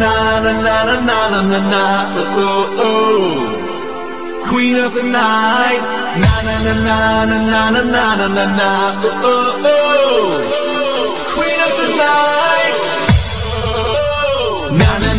na na na na na na na ooh oh oh Queen of the night na na na na na na na na na na ooh oh oh Queen of the night na na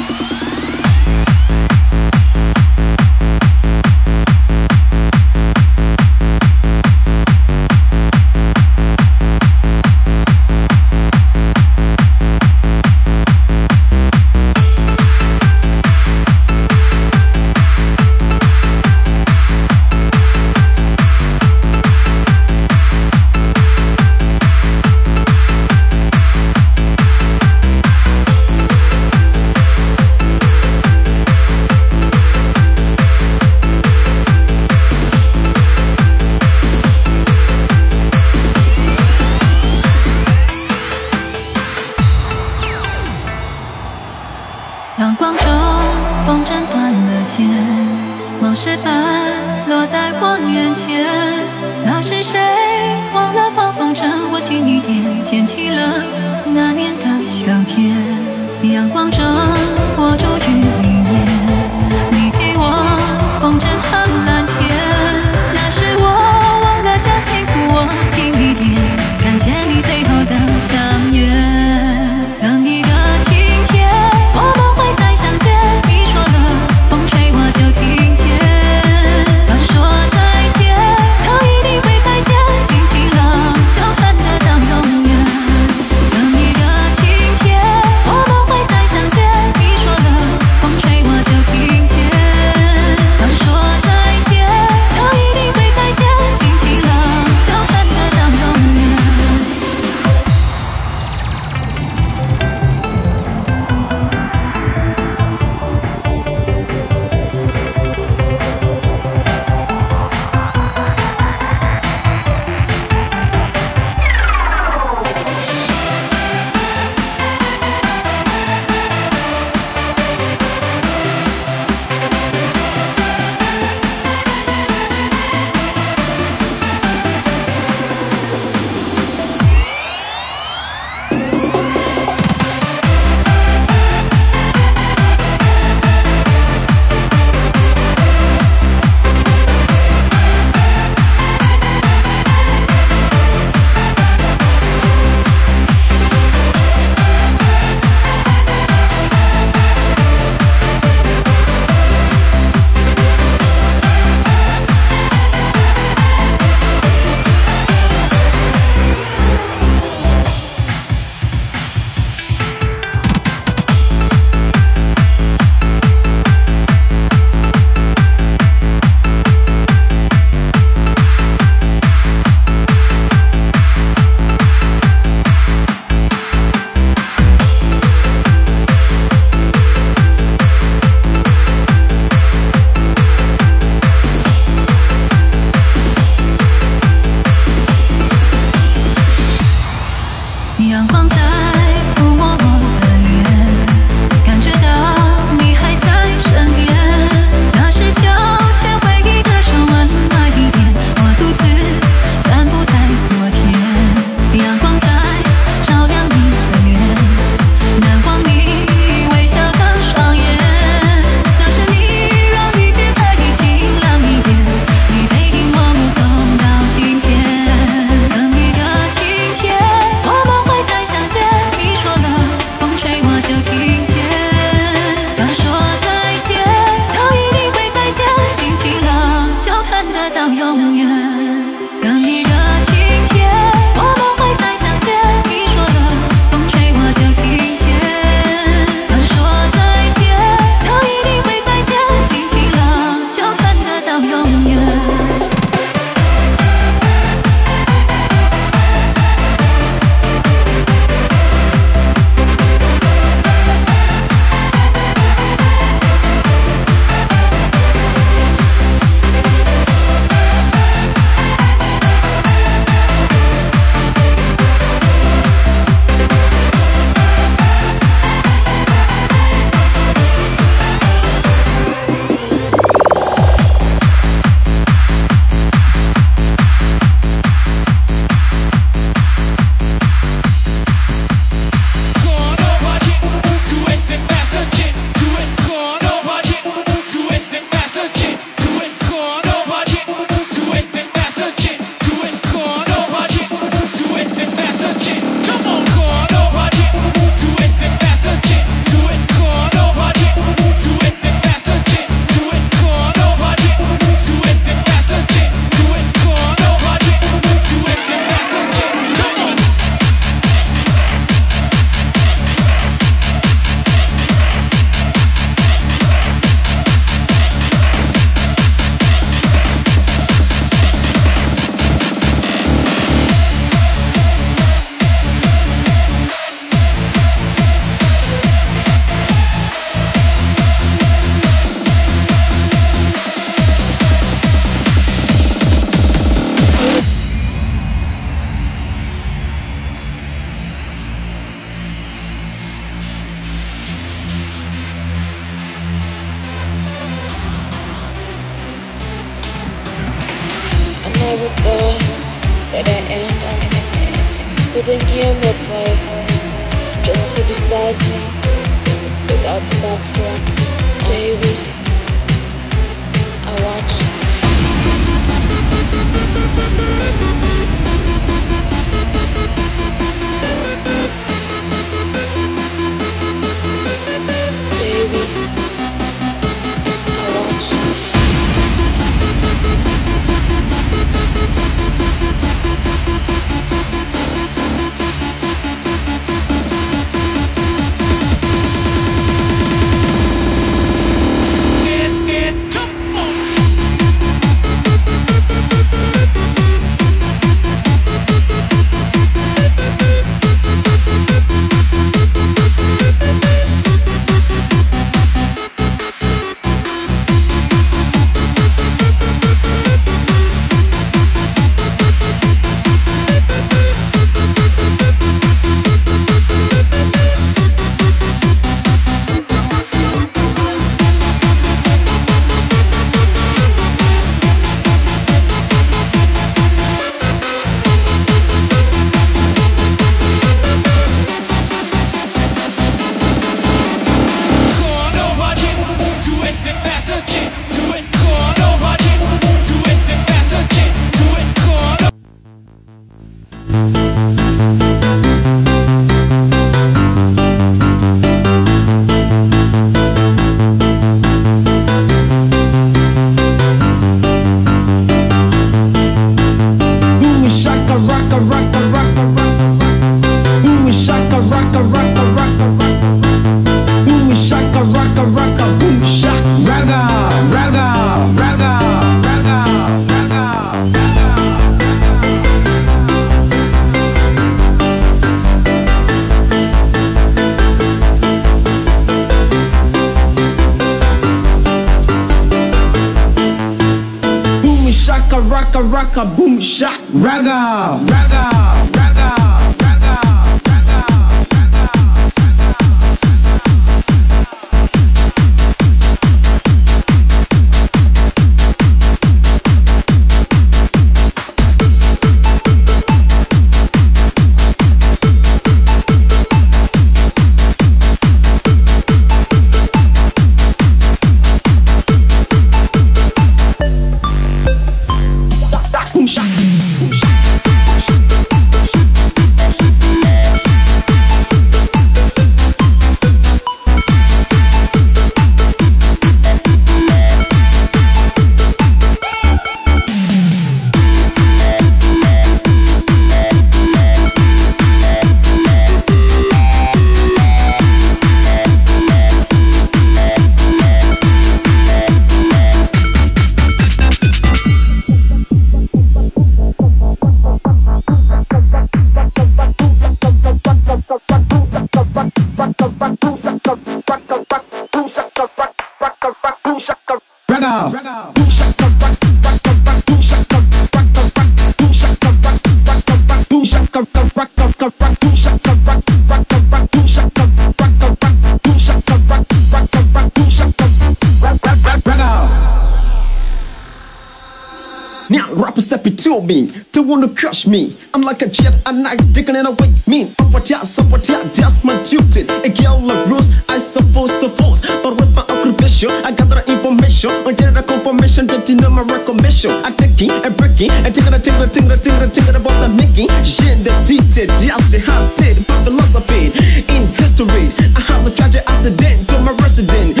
crush me. I'm like a jet at night, digging and awake me. Up what ya, so what ya, that's my duty. A girl of rules, I supposed to force. But with my occupation, I gather information. Until the confirmation that you know my recognition. I take it and break it, and tingle, tingle, tingle, tingle, about the making. Shit, the detail, just the did, my philosophy. In history, I have a tragic accident to my resident.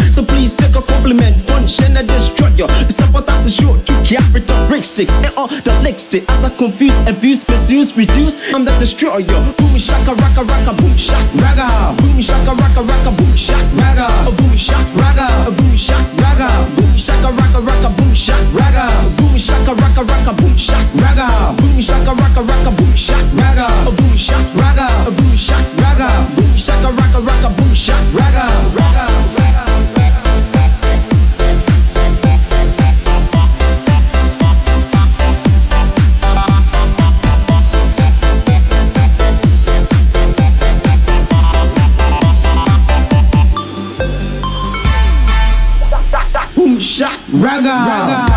Please take a compliment, function and destroy you. The that's a short to capital sticks and all the lipstick as I confuse, abuse, misuse, reduce. I'm the destroyer. Boom shaka raka raka boom shak raga. Boom shaka raka raka boom shak raga. Boom shak raga. Boom shak raga. Boom shaka raka raka boom shak raga. Boom shaka raka raka boom shak raga. Boom shaka raka raka boom shak raga. Boom shak raga. Boom shak raga. Boom shaka raka raka boom shak raga. Raga. Raga. Raga.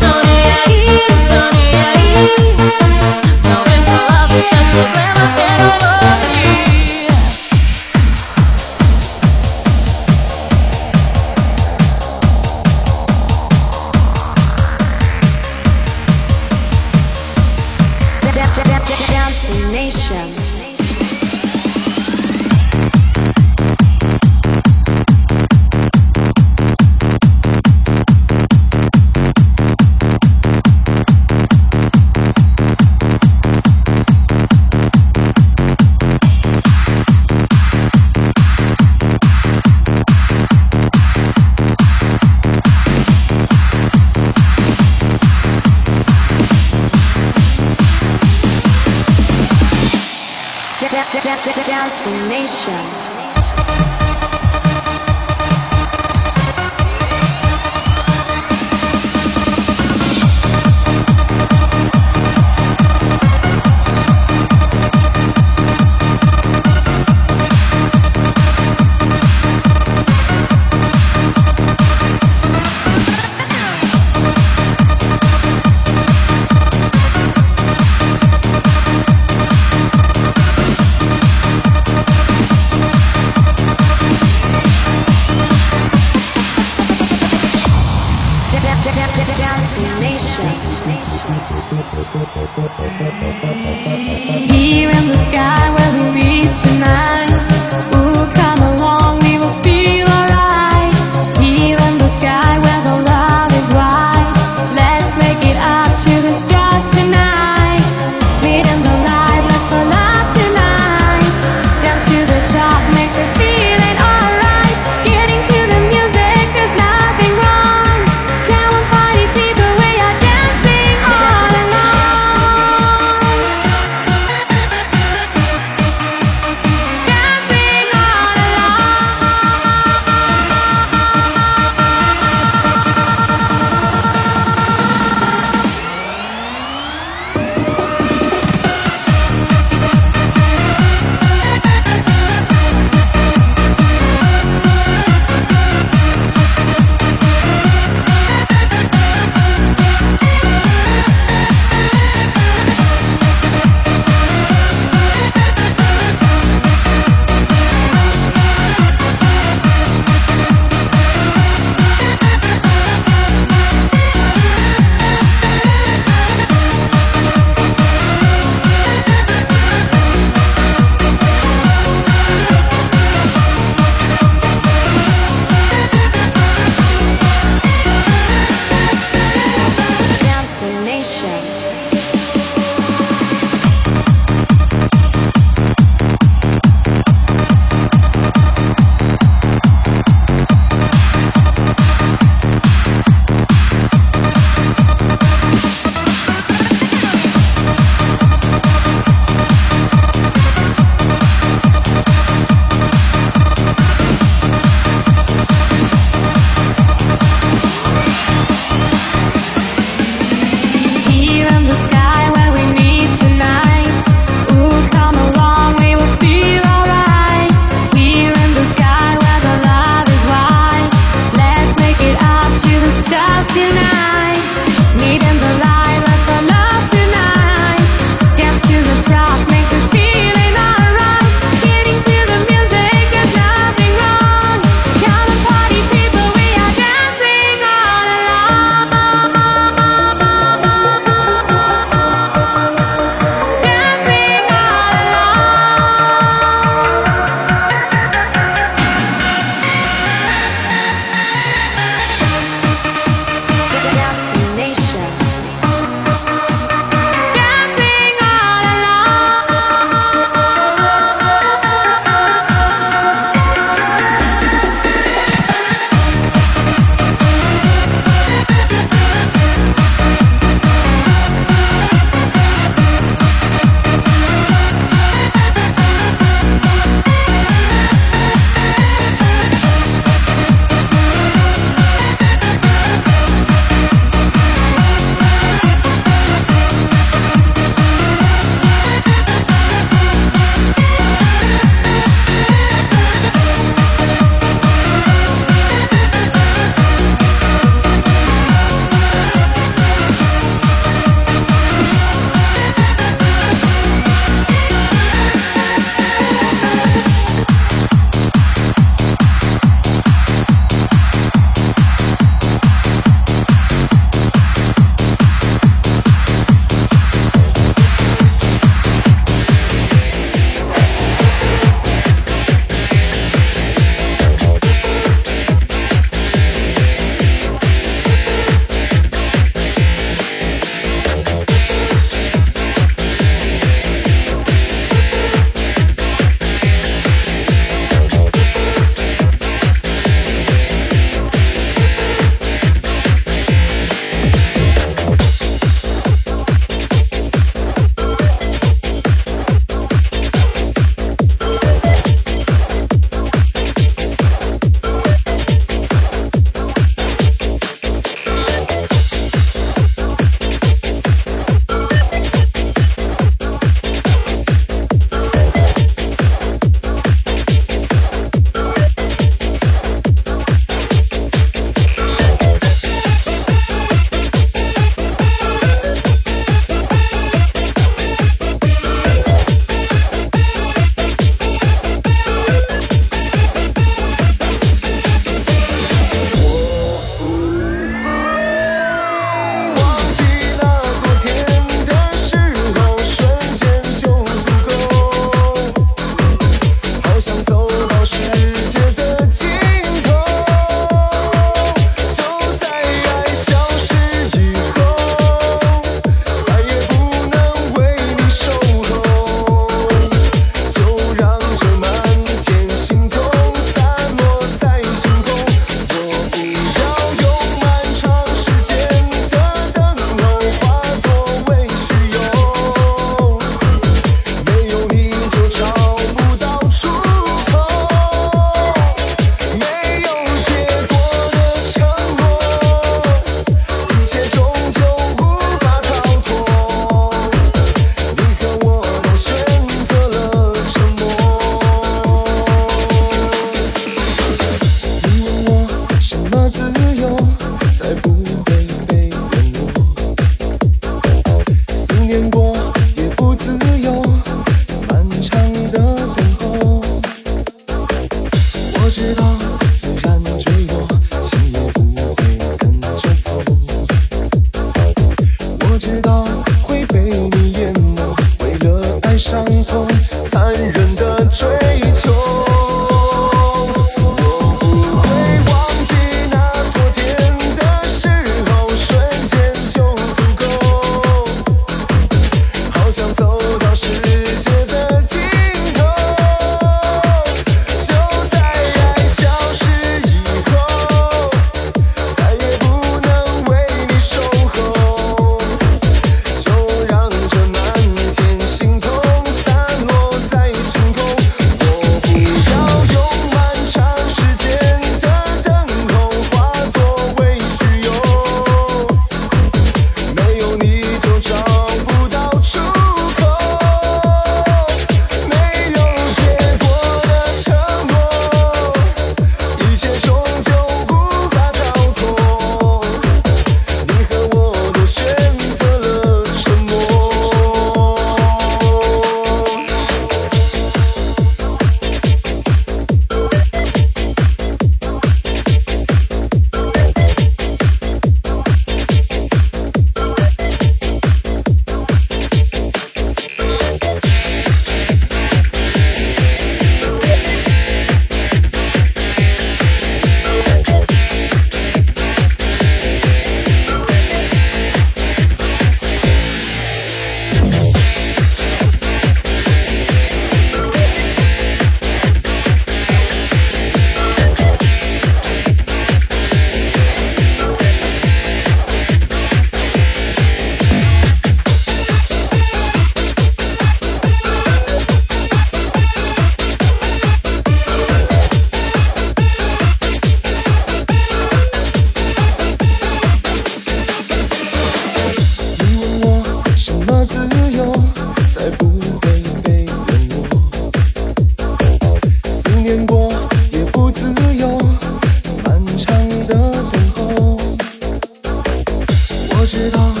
我知道